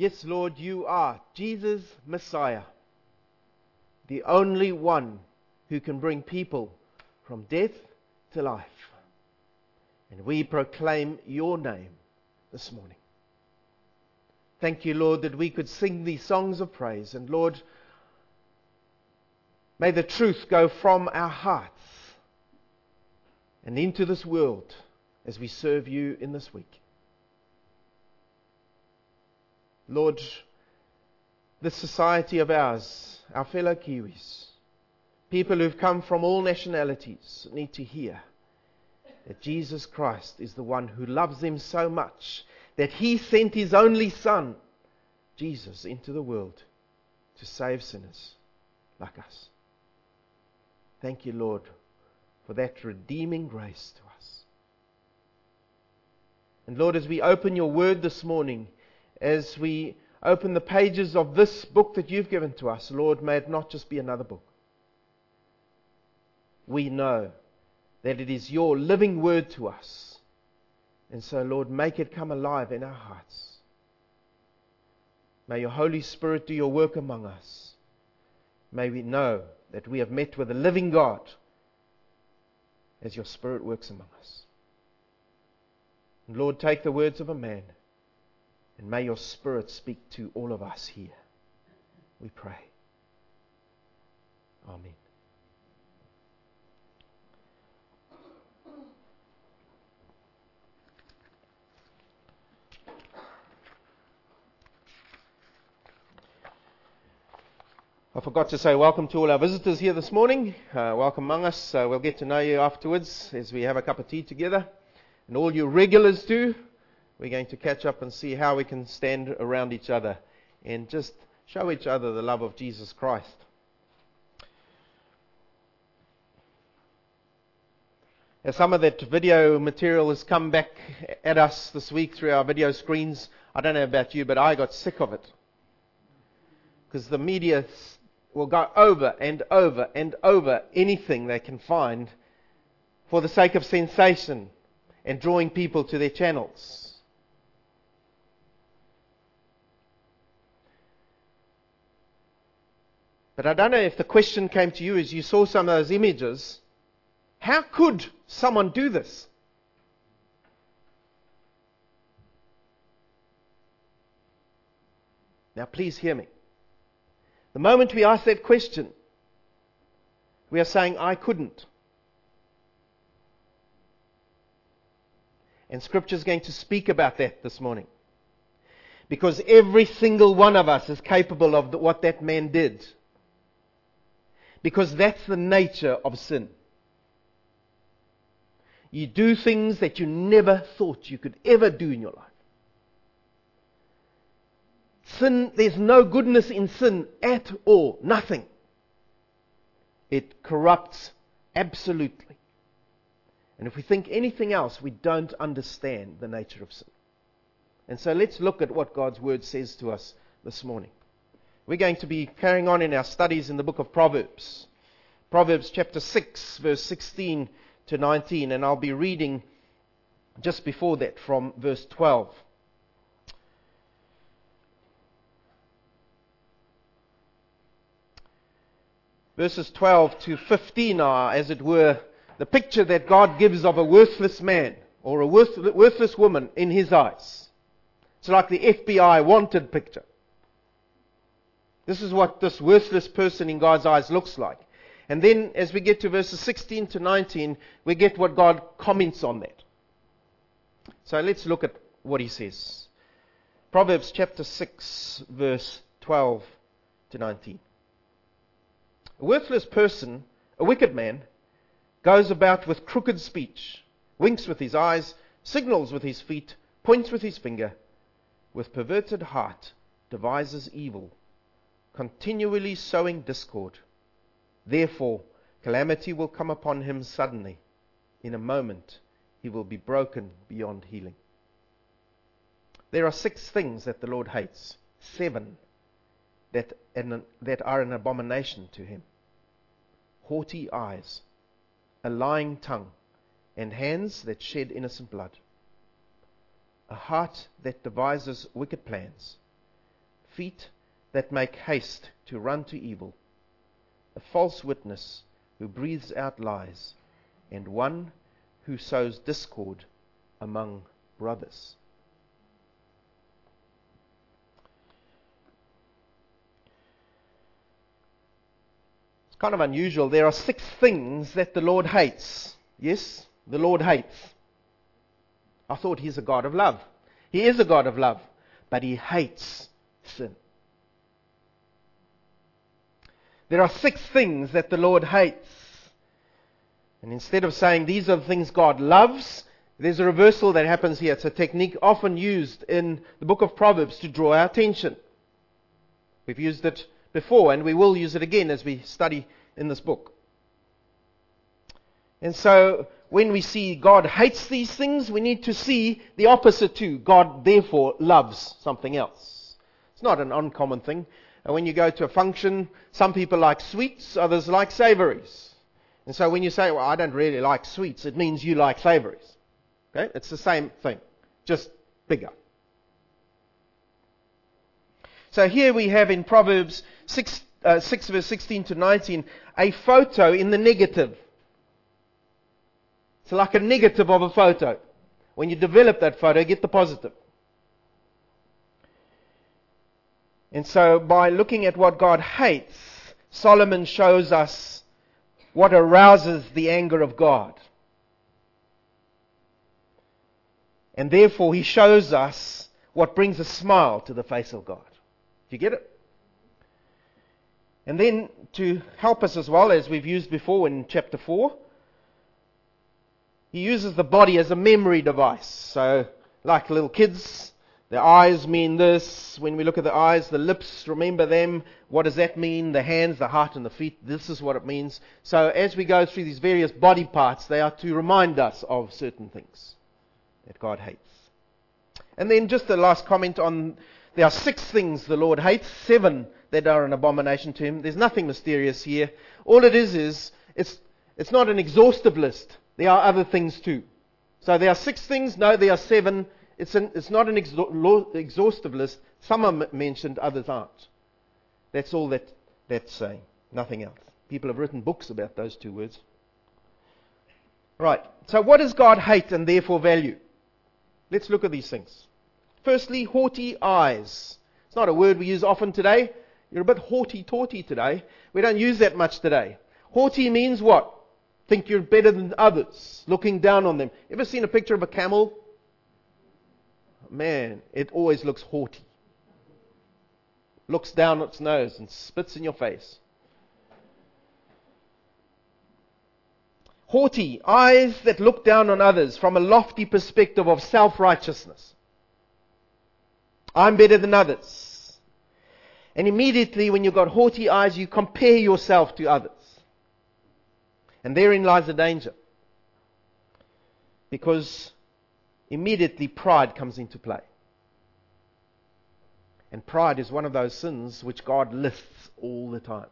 Yes, Lord, you are Jesus Messiah, the only one who can bring people from death to life. And we proclaim your name this morning. Thank you, Lord, that we could sing these songs of praise. And Lord, may the truth go from our hearts and into this world as we serve you in this week. Lord, this society of ours, our fellow Kiwis, people who've come from all nationalities, need to hear that Jesus Christ is the one who loves them so much that he sent his only Son, Jesus, into the world to save sinners like us. Thank you, Lord, for that redeeming grace to us. And Lord, as we open your word this morning, as we open the pages of this book that you've given to us, Lord, may it not just be another book. We know that it is your living word to us. And so, Lord, make it come alive in our hearts. May your Holy Spirit do your work among us. May we know that we have met with a living God as your Spirit works among us. And Lord, take the words of a man and may your Spirit speak to all of us here. We pray. Amen. I forgot to say welcome to all our visitors here this morning. Uh, welcome among us. Uh, we'll get to know you afterwards as we have a cup of tea together. And all you regulars too, we're going to catch up and see how we can stand around each other and just show each other the love of Jesus Christ. As some of that video material has come back at us this week through our video screens, I don't know about you, but I got sick of it. Because the media will go over and over and over anything they can find for the sake of sensation and drawing people to their channels. But I don't know if the question came to you as you saw some of those images how could someone do this? Now, please hear me. The moment we ask that question, we are saying, I couldn't. And Scripture is going to speak about that this morning. Because every single one of us is capable of what that man did. Because that's the nature of sin. You do things that you never thought you could ever do in your life. Sin, there's no goodness in sin at all. Nothing. It corrupts absolutely. And if we think anything else, we don't understand the nature of sin. And so let's look at what God's Word says to us this morning. We're going to be carrying on in our studies in the book of Proverbs. Proverbs chapter 6, verse 16 to 19. And I'll be reading just before that from verse 12. verses 12 to 15 are, as it were, the picture that God gives of a worthless man or a worthless woman in his eyes. It's like the FBI wanted picture. This is what this worthless person in God's eyes looks like. And then as we get to verses 16 to 19, we get what God comments on that. So let's look at what he says. Proverbs chapter 6, verse 12 to 19. A worthless person, a wicked man, goes about with crooked speech, winks with his eyes, signals with his feet, points with his finger, with perverted heart devises evil, continually sowing discord. Therefore, calamity will come upon him suddenly. In a moment, he will be broken beyond healing. There are six things that the Lord hates, seven that, that are an abomination to him haughty eyes, a lying tongue, and hands that shed innocent blood, a heart that devises wicked plans, feet that make haste to run to evil, a false witness who breathes out lies, and one who sows discord among brothers. It's kind of unusual. There are six things that the Lord hates. Yes, the Lord hates. I thought He's a God of love. He is a God of love, but He hates sin. There are six things that the Lord hates. And instead of saying these are the things God loves, there's a reversal that happens here. It's a technique often used in the book of Proverbs to draw our attention. We've used it before, and we will use it again as we study in this book. And so, when we see God hates these things, we need to see the opposite too. God, therefore, loves something else. It's not an uncommon thing. And when you go to a function, some people like sweets, others like savories. And so when you say, well, I don't really like sweets, it means you like savories. Okay? It's the same thing, just bigger. So here we have in Proverbs 6, uh, 6 verse 16 to 19 a photo in the negative. It's like a negative of a photo. When you develop that photo, get the positive. And so by looking at what God hates, Solomon shows us what arouses the anger of God. And therefore, he shows us what brings a smile to the face of God. Do you get it? And then, to help us as well, as we've used before in chapter 4, he uses the body as a memory device. So, like little kids, the eyes mean this. When we look at the eyes, the lips, remember them. What does that mean? The hands, the heart, and the feet. This is what it means. So as we go through these various body parts, they are to remind us of certain things that God hates. And then just the last comment on there are six things the Lord hates, seven that are an abomination to him. There's nothing mysterious here. All it is is it's, it's not an exhaustive list. There are other things too. So there are six things. No, there are seven. It's, an, it's not an exhaustive list. Some are mentioned, others aren't. That's all that, that's saying. Nothing else. People have written books about those two words. Right. So what does God hate and therefore value? Let's look at these things. Firstly, haughty eyes. It's not a word we use often today. You're a bit haughty taughty today. We don't use that much today. Haughty means what? Think you're better than others, looking down on them. Ever seen a picture of a camel? Man, it always looks haughty. Looks down its nose and spits in your face. Haughty, eyes that look down on others from a lofty perspective of self righteousness. I'm better than others. And immediately, when you've got haughty eyes, you compare yourself to others. And therein lies the danger. Because immediately pride comes into play. And pride is one of those sins which God lists all the time.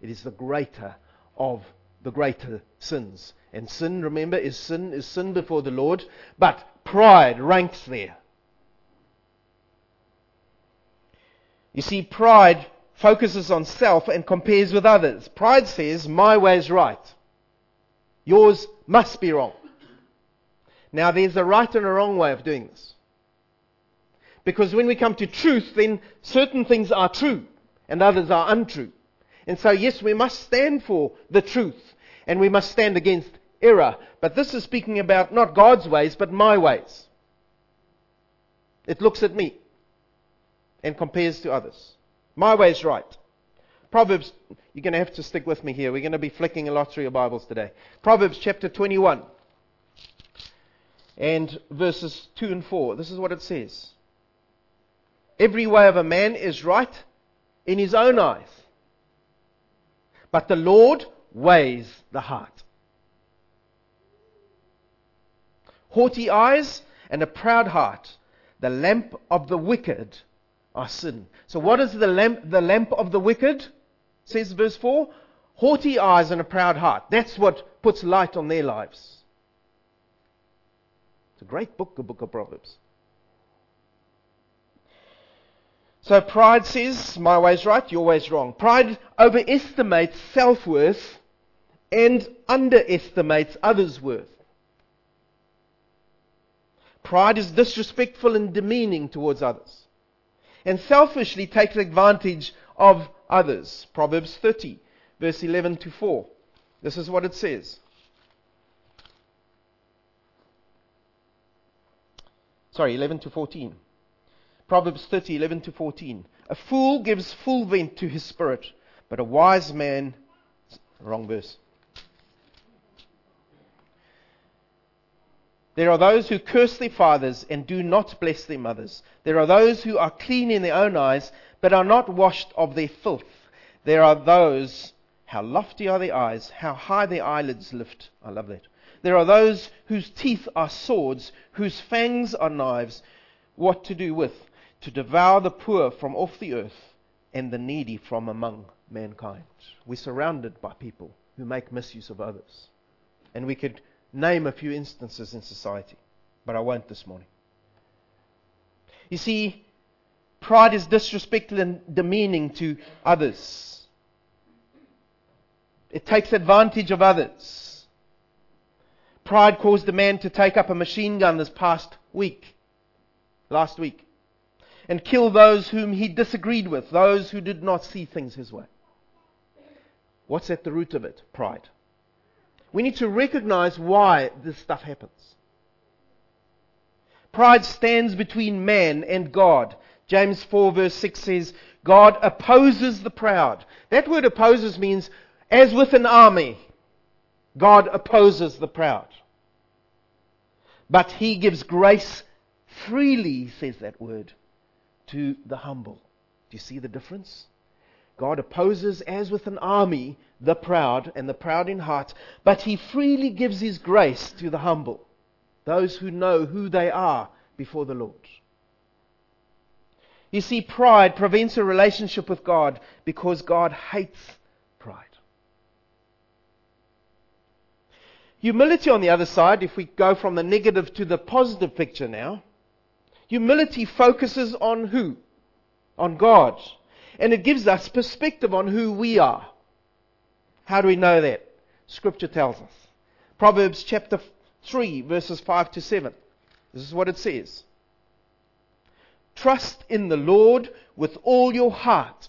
It is the greater of the greater sins. And sin, remember, is sin is sin before the Lord, but pride ranks there. You see, pride focuses on self and compares with others. Pride says, My way is right. Yours must be wrong. Now, there's a right and a wrong way of doing this. Because when we come to truth, then certain things are true and others are untrue. And so, yes, we must stand for the truth and we must stand against error. But this is speaking about not God's ways, but my ways. It looks at me and compares to others. My way is right. Proverbs, you're going to have to stick with me here. We're going to be flicking a lot through your Bibles today. Proverbs chapter 21 and verses 2 and 4. This is what it says Every way of a man is right in his own eyes, but the Lord weighs the heart. Haughty eyes and a proud heart, the lamp of the wicked are sin. So, what is the lamp, the lamp of the wicked? Says verse 4 Haughty eyes and a proud heart. That's what puts light on their lives. It's a great book, the book of Proverbs. So pride says, my way's right, your way's wrong. Pride overestimates self worth and underestimates others' worth. Pride is disrespectful and demeaning towards others. And selfishly takes advantage of others. Proverbs 30, verse 11 to 4. This is what it says. Sorry, 11 to 14. Proverbs 30, 11 to 14. A fool gives full vent to his spirit, but a wise man. Wrong verse. There are those who curse their fathers and do not bless their mothers. There are those who are clean in their own eyes, but are not washed of their filth. There are those, how lofty are their eyes, how high their eyelids lift. I love that. There are those whose teeth are swords, whose fangs are knives. What to do with? To devour the poor from off the earth and the needy from among mankind. We're surrounded by people who make misuse of others. And we could name a few instances in society, but I won't this morning. You see, pride is disrespectful and demeaning to others. It takes advantage of others. Pride caused a man to take up a machine gun this past week, last week, and kill those whom he disagreed with, those who did not see things his way. What's at the root of it? Pride. We need to recognize why this stuff happens. Pride stands between man and God. James 4 verse 6 says, God opposes the proud. That word opposes means as with an army. God opposes the proud. But he gives grace freely, says that word, to the humble. Do you see the difference? God opposes, as with an army, the proud and the proud in heart, but He freely gives His grace to the humble, those who know who they are before the Lord. You see, pride prevents a relationship with God because God hates pride. Humility, on the other side, if we go from the negative to the positive picture now, humility focuses on who? On God and it gives us perspective on who we are. How do we know that? Scripture tells us. Proverbs chapter 3, verses 5 to 7. This is what it says Trust in the Lord with all your heart,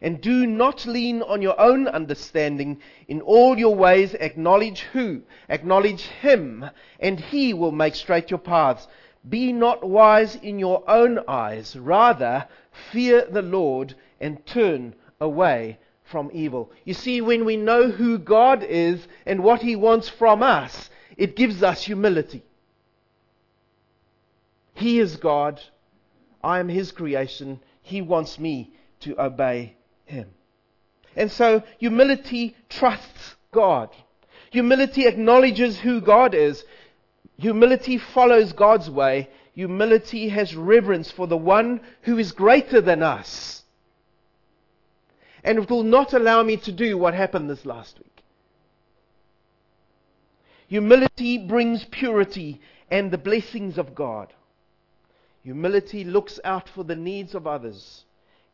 and do not lean on your own understanding. In all your ways, acknowledge who? Acknowledge Him, and He will make straight your paths. Be not wise in your own eyes. Rather, fear the Lord and turn away from evil. You see, when we know who God is and what He wants from us, it gives us humility. He is God. I am His creation. He wants me to obey Him. And so, humility trusts God. Humility acknowledges who God is. Humility follows God's way. Humility has reverence for the one who is greater than us. And it will not allow me to do what happened this last week. Humility brings purity and the blessings of God. Humility looks out for the needs of others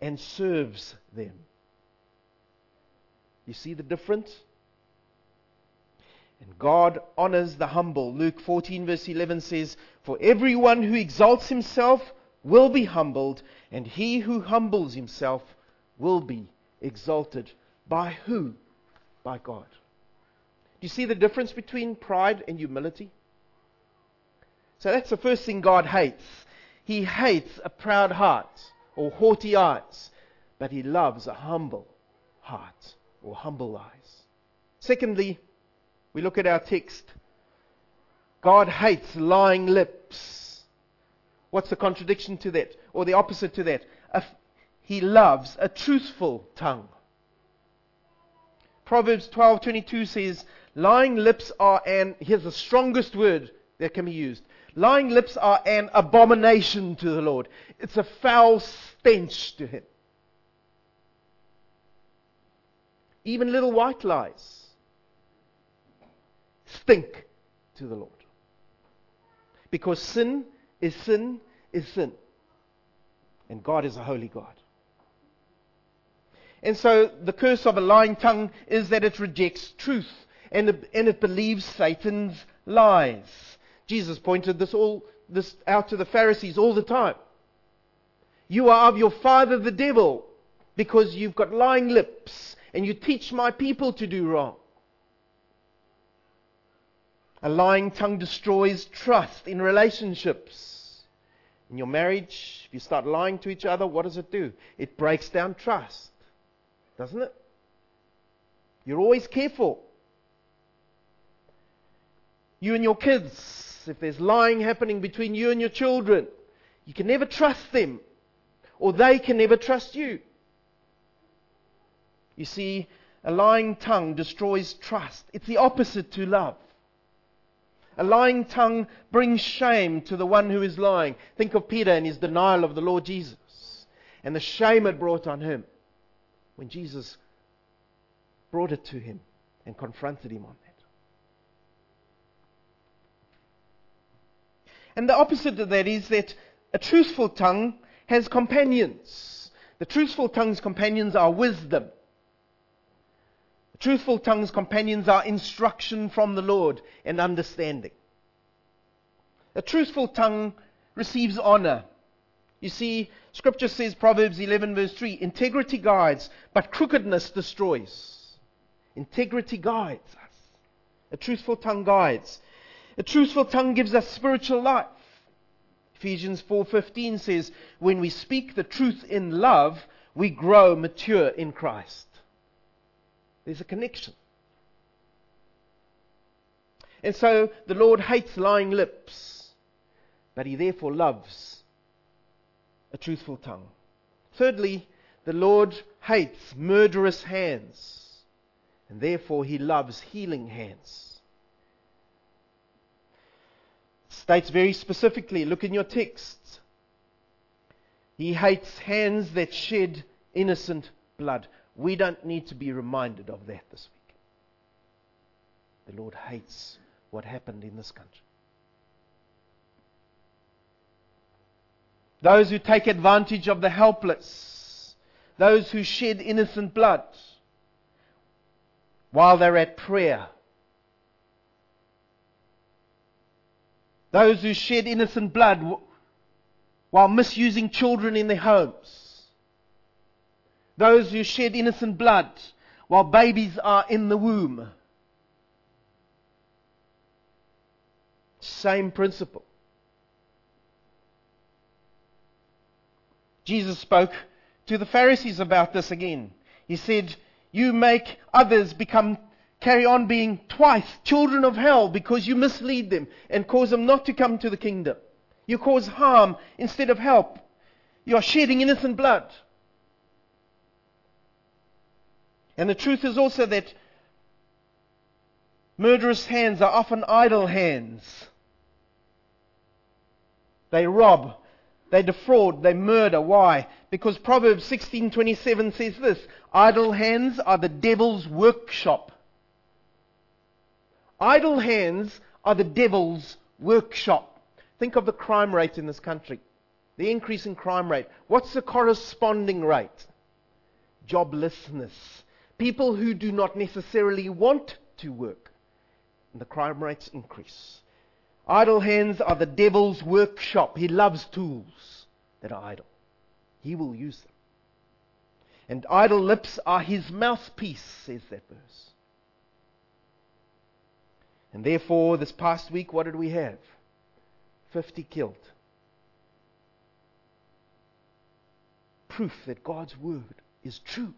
and serves them. You see the difference? And God honors the humble. Luke 14, verse 11 says, For everyone who exalts himself will be humbled, and he who humbles himself will be exalted. By who? By God. Do you see the difference between pride and humility? So that's the first thing God hates. He hates a proud heart or haughty eyes, but he loves a humble heart or humble eyes. Secondly, we look at our text. God hates lying lips. What's the contradiction to that? Or the opposite to that? he loves a truthful tongue. Proverbs 12:22 says, "Lying lips are an here's the strongest word that can be used. Lying lips are an abomination to the Lord. It's a foul stench to him. Even little white lies stink to the Lord. Because sin is sin is sin. And God is a holy God. And so the curse of a lying tongue is that it rejects truth and it, and it believes Satan's lies. Jesus pointed this all this out to the Pharisees all the time. You are of your father the devil because you've got lying lips and you teach my people to do wrong. A lying tongue destroys trust in relationships. In your marriage, if you start lying to each other, what does it do? It breaks down trust, doesn't it? You're always careful. You and your kids, if there's lying happening between you and your children, you can never trust them, or they can never trust you. You see, a lying tongue destroys trust. It's the opposite to love. A lying tongue brings shame to the one who is lying. Think of Peter and his denial of the Lord Jesus and the shame it brought on him when Jesus brought it to him and confronted him on that. And the opposite of that is that a truthful tongue has companions. The truthful tongue's companions are wisdom. The truthful tongue's companions are instruction from the Lord and understanding. A truthful tongue receives honor. You see, Scripture says, Proverbs 11, verse 3 integrity guides, but crookedness destroys. Integrity guides us. A truthful tongue guides. A truthful tongue gives us spiritual life. Ephesians 4:15 says, "When we speak the truth in love, we grow mature in Christ." There's a connection. And so the Lord hates lying lips, but he therefore loves a truthful tongue. Thirdly, the Lord hates murderous hands, and therefore he loves healing hands. States very specifically, look in your texts. He hates hands that shed innocent blood. We don't need to be reminded of that this week. The Lord hates what happened in this country. Those who take advantage of the helpless, those who shed innocent blood while they're at prayer, those who shed innocent blood while misusing children in their homes those who shed innocent blood while babies are in the womb. Same principle. Jesus spoke to the Pharisees about this again. He said, You make others become, carry on being twice children of hell because you mislead them and cause them not to come to the kingdom. You cause harm instead of help. You are shedding innocent blood. And the truth is also that murderous hands are often idle hands. They rob, they defraud, they murder. Why? Because Proverbs 16:27 says this, idle hands are the devil's workshop. Idle hands are the devil's workshop. Think of the crime rate in this country. The increase in crime rate. What's the corresponding rate? Joblessness people who do not necessarily want to work. And the crime rates increase. Idle hands are the devil's workshop. He loves tools that are idle. He will use them. And idle lips are his mouthpiece, says that verse. And therefore, this past week, what did we have? 50 killed. Proof that God's word is true.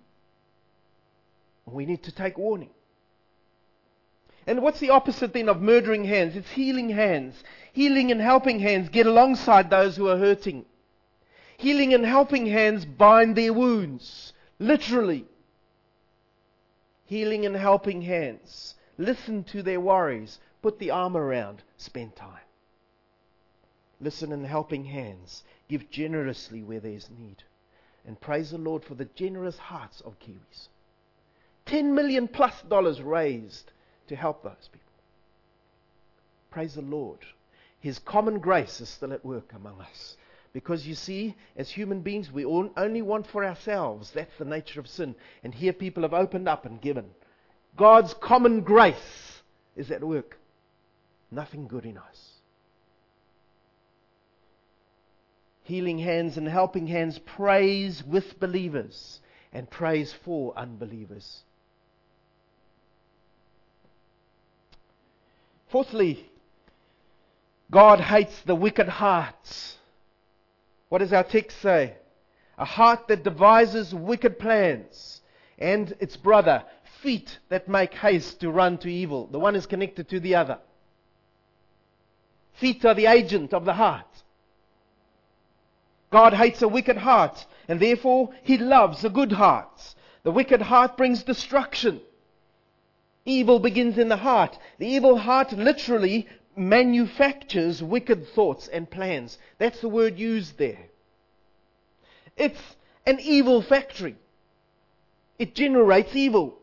We need to take warning. And what's the opposite then of murdering hands? It's healing hands. Healing and helping hands get alongside those who are hurting. Healing and helping hands bind their wounds, literally. Healing and helping hands listen to their worries, put the arm around, spend time. Listen in helping hands give generously where there's need. And praise the Lord for the generous hearts of Kiwis. 10 million plus dollars raised to help those people. Praise the Lord. His common grace is still at work among us Because you see, as human beings, we all only want for ourselves. That's the nature of sin. And here people have opened up and given. God's common grace is at work. Nothing good in us. Healing hands and helping hands praise with believers and praise for unbelievers. Fourthly, God hates the wicked hearts. What does our text say? A heart that devises wicked plans, and its brother, feet that make haste to run to evil. The one is connected to the other. Feet are the agent of the heart. God hates a wicked heart, and therefore he loves a good heart. The wicked heart brings destruction. Evil begins in the heart. The evil heart literally manufactures wicked thoughts and plans. That's the word used there. It's an evil factory. It generates evil.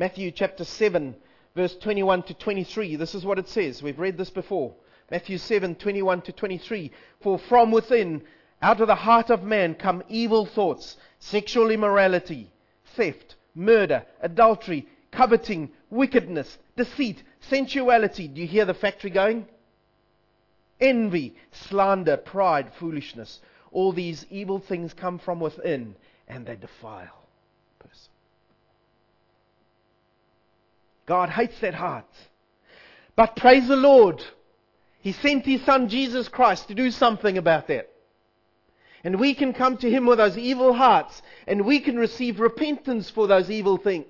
Matthew chapter 7, verse 21 to 23. This is what it says. We've read this before. Matthew 7, 21 to 23. For from within, out of the heart of man, come evil thoughts, sexual immorality, theft, murder, adultery, coveting, wickedness, deceit, sensuality. Do you hear the factory going? Envy, slander, pride, foolishness. All these evil things come from within and they defile a person. God hates that heart. But praise the Lord. He sent His Son Jesus Christ to do something about that. And we can come to Him with those evil hearts and we can receive repentance for those evil things.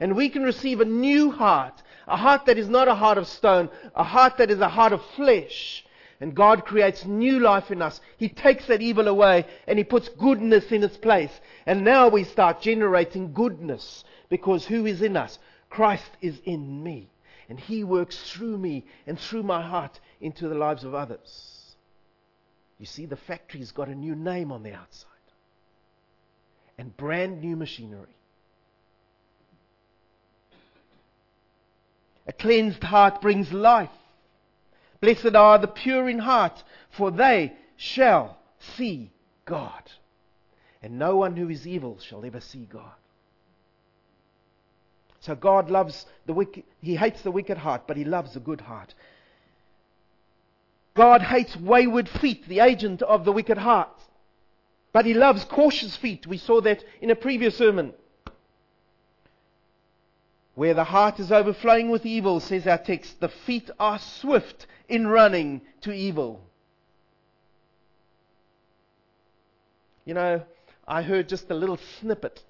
And we can receive a new heart, a heart that is not a heart of stone, a heart that is a heart of flesh. And God creates new life in us. He takes that evil away and He puts goodness in its place. And now we start generating goodness because who is in us? Christ is in me. And He works through me and through my heart into the lives of others. You see, the factory's got a new name on the outside and brand new machinery. A cleansed heart brings life. Blessed are the pure in heart, for they shall see God. And no one who is evil shall ever see God. So God loves the wicked, He hates the wicked heart, but He loves the good heart. God hates wayward feet, the agent of the wicked heart. But He loves cautious feet. We saw that in a previous sermon. Where the heart is overflowing with evil, says our text, the feet are swift in running to evil. You know, I heard just a little snippet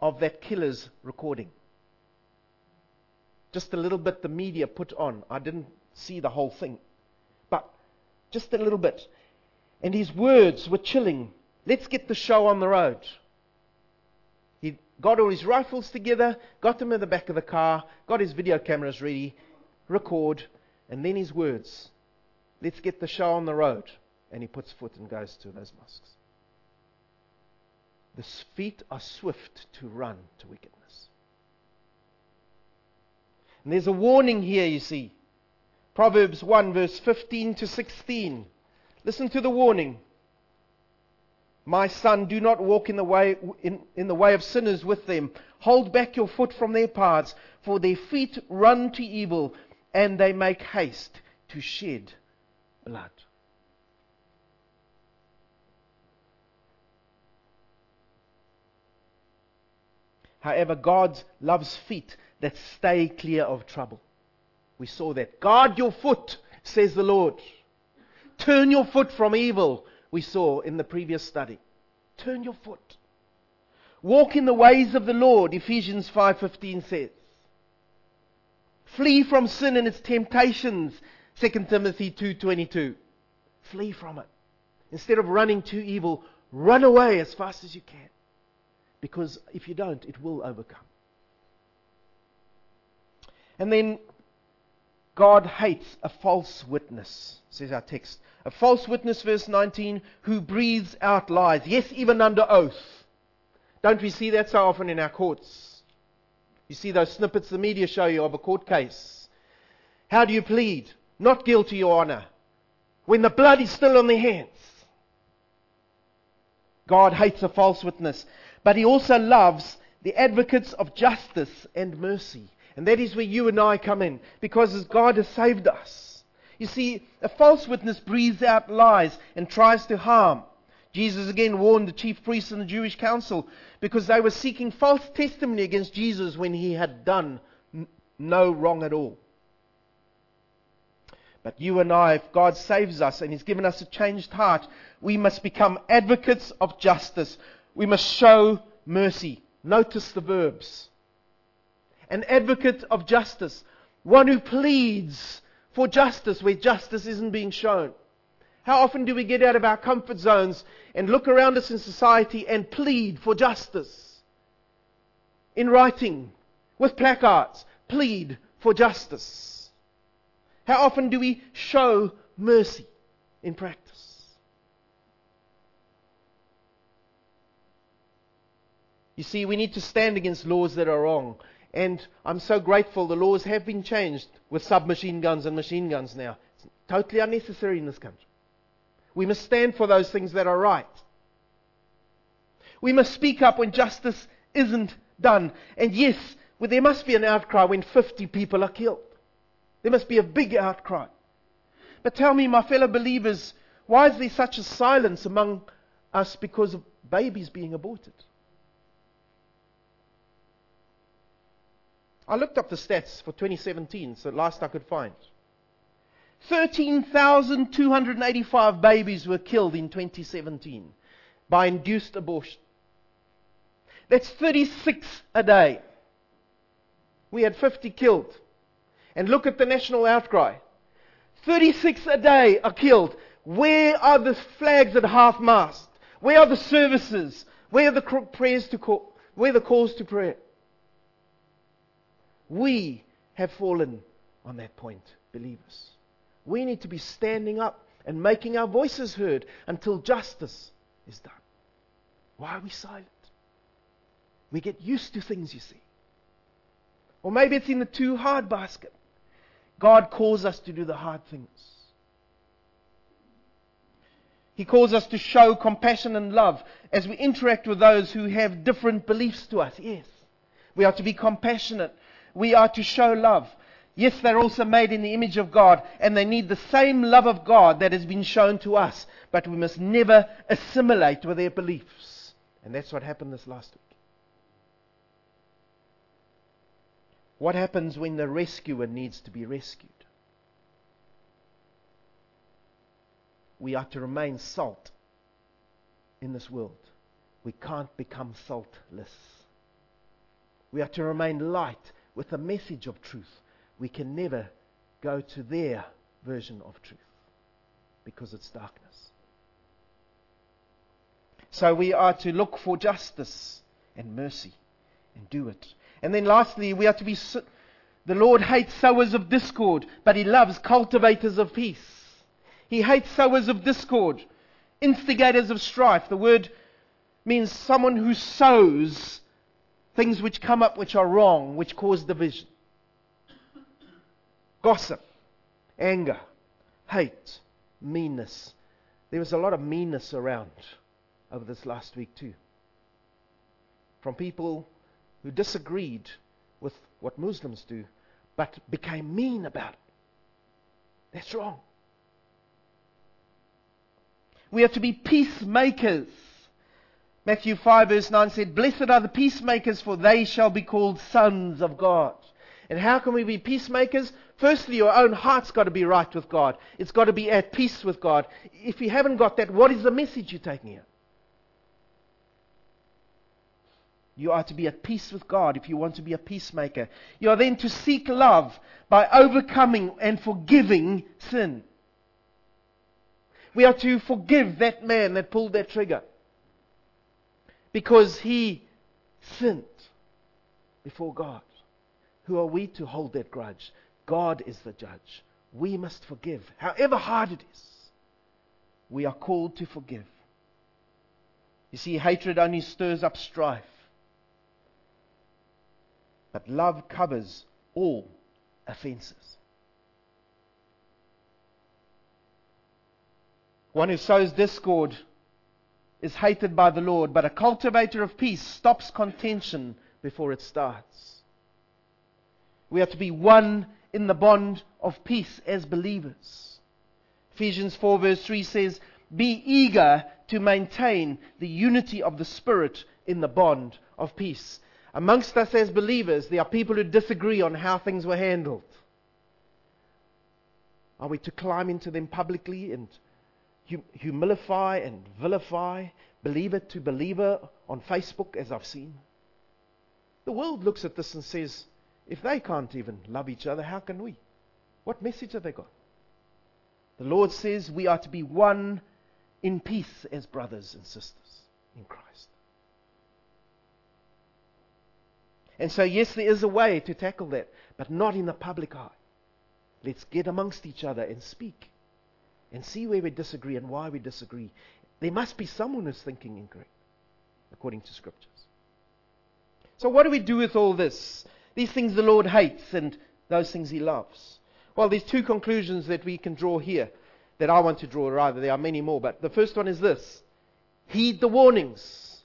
of that killer's recording. Just a little bit the media put on. I didn't see the whole thing. But just a little bit. And his words were chilling. Let's get the show on the road He got all his rifles together, got them in the back of the car, got his video cameras ready, record, and then his words. Let's get the show on the road. And he puts foot and goes to those mosques. The feet are swift to run to wickedness. And there's a warning here, you see. Proverbs 1, verse 15 to 16. Listen to the warning. My son, do not walk in the way, in, in the way of sinners with them. Hold back your foot from their paths, for their feet run to evil, and they make haste to shed blood. However, God loves feet that stay clear of trouble. We saw that. Guard your foot, says the Lord. Turn your foot from evil we saw in the previous study. Turn your foot. Walk in the ways of the Lord, Ephesians 5:15 says. Flee from sin and its temptations, 2 Timothy 2:22. Flee from it. Instead of running to evil, run away as fast as you can. Because if you don't, it will overcome. And then God hates a false witness, says our text. A false witness, verse 19, who breathes out lies. Yes, even under oath. Don't we see that so often in our courts? You see those snippets the media show you of a court case. How do you plead? not guilty, Your Honor, when the blood is still on their hands. God hates a false witness, but He also loves the advocates of justice and mercy. And that is where you and I come in, because God has saved us. You see, a false witness breathes out lies and tries to harm. Jesus again warned the chief priests and the Jewish council because they were seeking false testimony against Jesus when he had done no wrong at all. But you and I, if God saves us and He's given us a changed heart, we must become advocates of justice. We must show mercy. Notice the verbs. An advocate of justice. One who pleads for justice where justice isn't being shown. How often do we get out of our comfort zones and look around us in society and plead for justice? In writing, with placards, plead for justice. How often do we show mercy in practice? You see, we need to stand against laws that are wrong. And I'm so grateful the laws have been changed with submachine guns and machine guns now. It's totally unnecessary in this country. We must stand for those things that are right. We must speak up when justice isn't done. And yes, well, there must be an outcry when 50 people are killed. There must be a big outcry. But tell me, my fellow believers, why is there such a silence among us because of babies being aborted? I looked up the stats for 2017, so the last I could find. 13,285 babies were killed in 2017 by induced abortion. That's 36 a day. We had 50 killed. And look at the national outcry. 36 a day are killed. Where are the flags at half mast? Where are the services? Where are the prayers to call? Where the calls to prayer? We have fallen on that point, believers. We need to be standing up and making our voices heard until justice is done. Why are we silent? We get used to things, you see. Or maybe it's in the too hard basket. God calls us to do the hard things. He calls us to show compassion and love as we interact with those who have different beliefs to us. Yes. We are to be compassionate. We are to show love. Yes, they're also made in the image of God, and they need the same love of God that has been shown to us, but we must never assimilate with their beliefs. And that's what happened this last week. What happens when the rescuer needs to be rescued? We are to remain salt in this world. We can't become saltless. We are to remain light with a message of truth we can never go to their version of truth because it's darkness. So we are to look for justice and mercy and do it. And then lastly, we are to be. The Lord hates sowers of discord, but He loves cultivators of peace. He hates sowers of discord, instigators of strife. The word means someone who sows things which come up which are wrong, which cause division gossip, anger, hate, meanness. There was a lot of meanness around over this last week, too. From people who disagreed with what Muslims do, but became mean about it. That's wrong. We are to be peacemakers. Matthew 5 verse 9 said, Blessed are the peacemakers, for they shall be called sons of God. And how can we be peacemakers? Firstly, your own heart's got to be right with God. It's got to be at peace with God. If you haven't got that, what is the message you're taking here? You are to be at peace with God if you want to be a peacemaker. You are then to seek love by overcoming and forgiving sin. We are to forgive that man that pulled that trigger because he sinned before God. Who are we to hold that grudge? God is the judge. We must forgive, however hard it is. We are called to forgive. You see, hatred only stirs up strife. But love covers all offenses. One who sows discord is hated by the Lord, but a cultivator of peace stops contention before it starts. We are to be one in the bond of peace as believers. Ephesians 4 verse 3 says, Be eager to maintain the unity of the Spirit in the bond of peace. Amongst us as believers, there are people who disagree on how things were handled. Are we to climb into them publicly and humilify and vilify, believer to believer on Facebook, as I've seen? The world looks at this and says, if they can't even love each other, how can we? What message have they got? The Lord says we are to be one in peace as brothers and sisters in Christ. And so, yes, there is a way to tackle that, but not in the public eye. Let's get amongst each other and speak and see where we disagree and why we disagree. There must be someone who's thinking incorrect, according to scriptures. So, what do we do with all this? These things the Lord hates and those things he loves. Well, there's two conclusions that we can draw here, that I want to draw rather. There are many more, but the first one is this heed the warnings.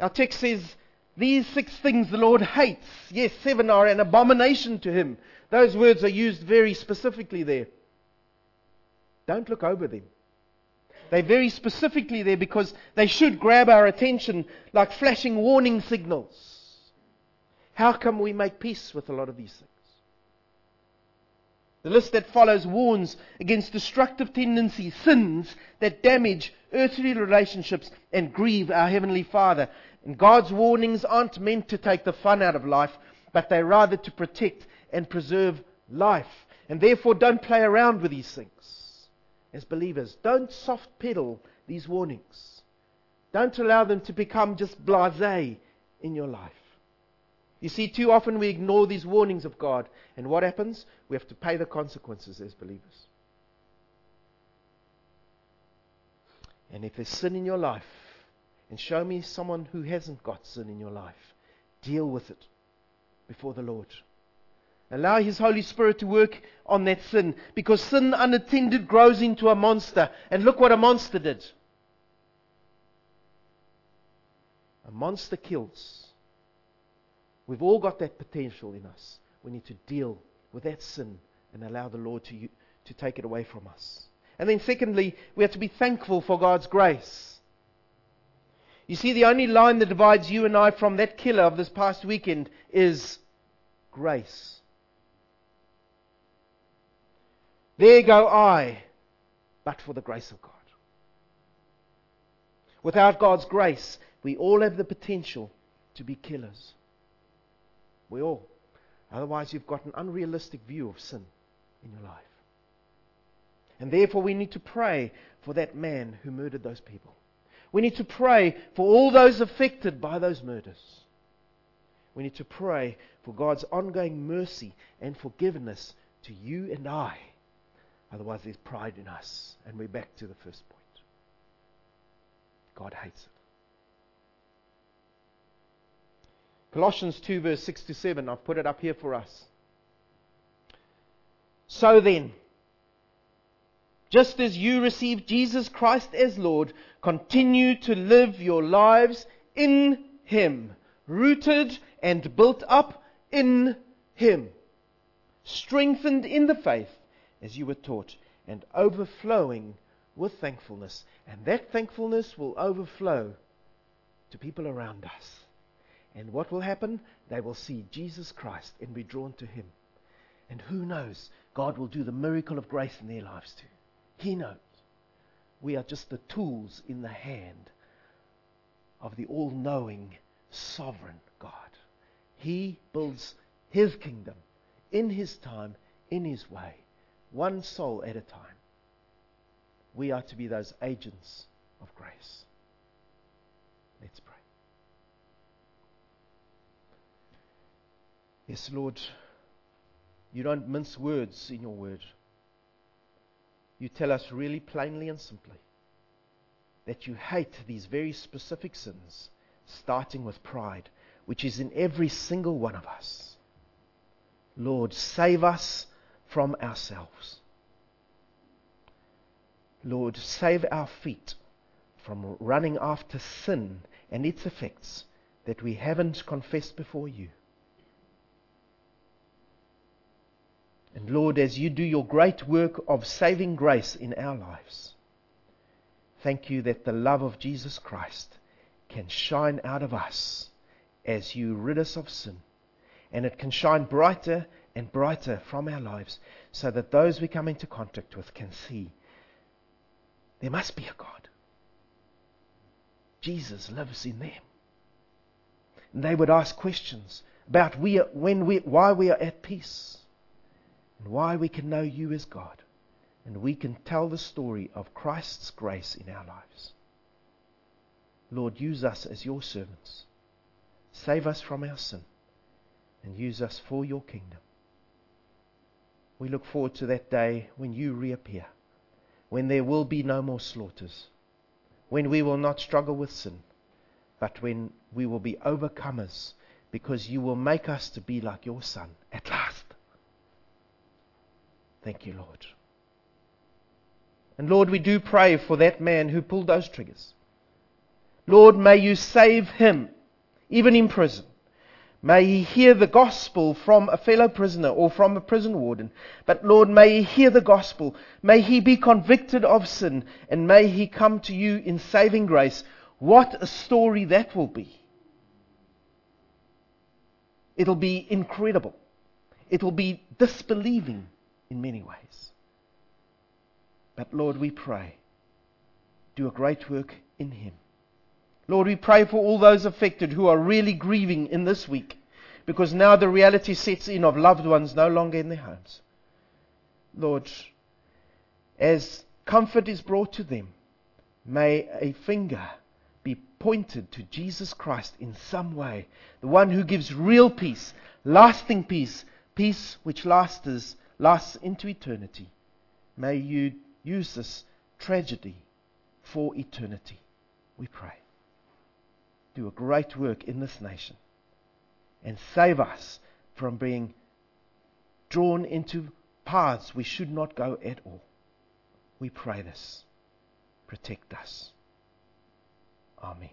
Our text says, These six things the Lord hates. Yes, seven are an abomination to him. Those words are used very specifically there. Don't look over them. They're very specifically there because they should grab our attention like flashing warning signals. How can we make peace with a lot of these things? The list that follows warns against destructive tendencies, sins that damage earthly relationships and grieve our Heavenly Father. And God's warnings aren't meant to take the fun out of life, but they're rather to protect and preserve life. And therefore, don't play around with these things as believers. Don't soft pedal these warnings. Don't allow them to become just blase in your life. You see, too often we ignore these warnings of God, and what happens? We have to pay the consequences as believers. And if there's sin in your life, and show me someone who hasn't got sin in your life, deal with it before the Lord. Allow His Holy Spirit to work on that sin, because sin unattended grows into a monster. And look what a monster did. A monster kills. We've all got that potential in us. We need to deal with that sin and allow the Lord to, to take it away from us. And then, secondly, we have to be thankful for God's grace. You see, the only line that divides you and I from that killer of this past weekend is grace. There go I, but for the grace of God. Without God's grace, we all have the potential to be killers. We all. Otherwise, you've got an unrealistic view of sin in your life. And therefore, we need to pray for that man who murdered those people. We need to pray for all those affected by those murders. We need to pray for God's ongoing mercy and forgiveness to you and I. Otherwise, there's pride in us. And we're back to the first point. God hates it. Colossians 2, verse 6 to 7. I've put it up here for us. So then, just as you received Jesus Christ as Lord, continue to live your lives in Him, rooted and built up in Him, strengthened in the faith as you were taught, and overflowing with thankfulness. And that thankfulness will overflow to people around us. And what will happen? They will see Jesus Christ and be drawn to Him. And who knows? God will do the miracle of grace in their lives too. He knows. We are just the tools in the hand of the all knowing, sovereign God. He builds His kingdom in His time, in His way, one soul at a time. We are to be those agents of grace. Let's pray. Yes, Lord, you don't mince words in your word. You tell us really plainly and simply that you hate these very specific sins, starting with pride, which is in every single one of us. Lord, save us from ourselves. Lord, save our feet from running after sin and its effects that we haven't confessed before you. And Lord, as you do your great work of saving grace in our lives, thank you that the love of Jesus Christ can shine out of us as you rid us of sin. And it can shine brighter and brighter from our lives so that those we come into contact with can see there must be a God. Jesus lives in them. And they would ask questions about we when we, why we are at peace and why we can know you as God. And we can tell the story of Christ's grace in our lives. Lord, use us as your servants. Save us from our sin and use us for your kingdom. We look forward to that day when you reappear, when there will be no more slaughters, when we will not struggle with sin, but when we will be overcomers because you will make us to be like your Son at last. Thank you, Lord. And Lord, we do pray for that man who pulled those triggers. Lord, may you save him, even in prison. May he hear the gospel from a fellow prisoner or from a prison warden. But Lord, may he hear the gospel. May he be convicted of sin and may he come to you in saving grace. What a story that will be. It'll be incredible. It'll be disbelieving in many ways. But Lord, we pray, do a great work in him. Lord, we pray for all those affected who are really grieving in this week because now the reality sets in of loved ones no longer in their homes. Lord, as comfort is brought to them, may a finger be pointed to Jesus Christ in some way, the one who gives real peace, lasting peace, peace which lasts lasts into eternity. May you use this tragedy for eternity. We pray. Do a great work in this nation and save us from being drawn into paths we should not go at all. We pray this. Protect us. Amen.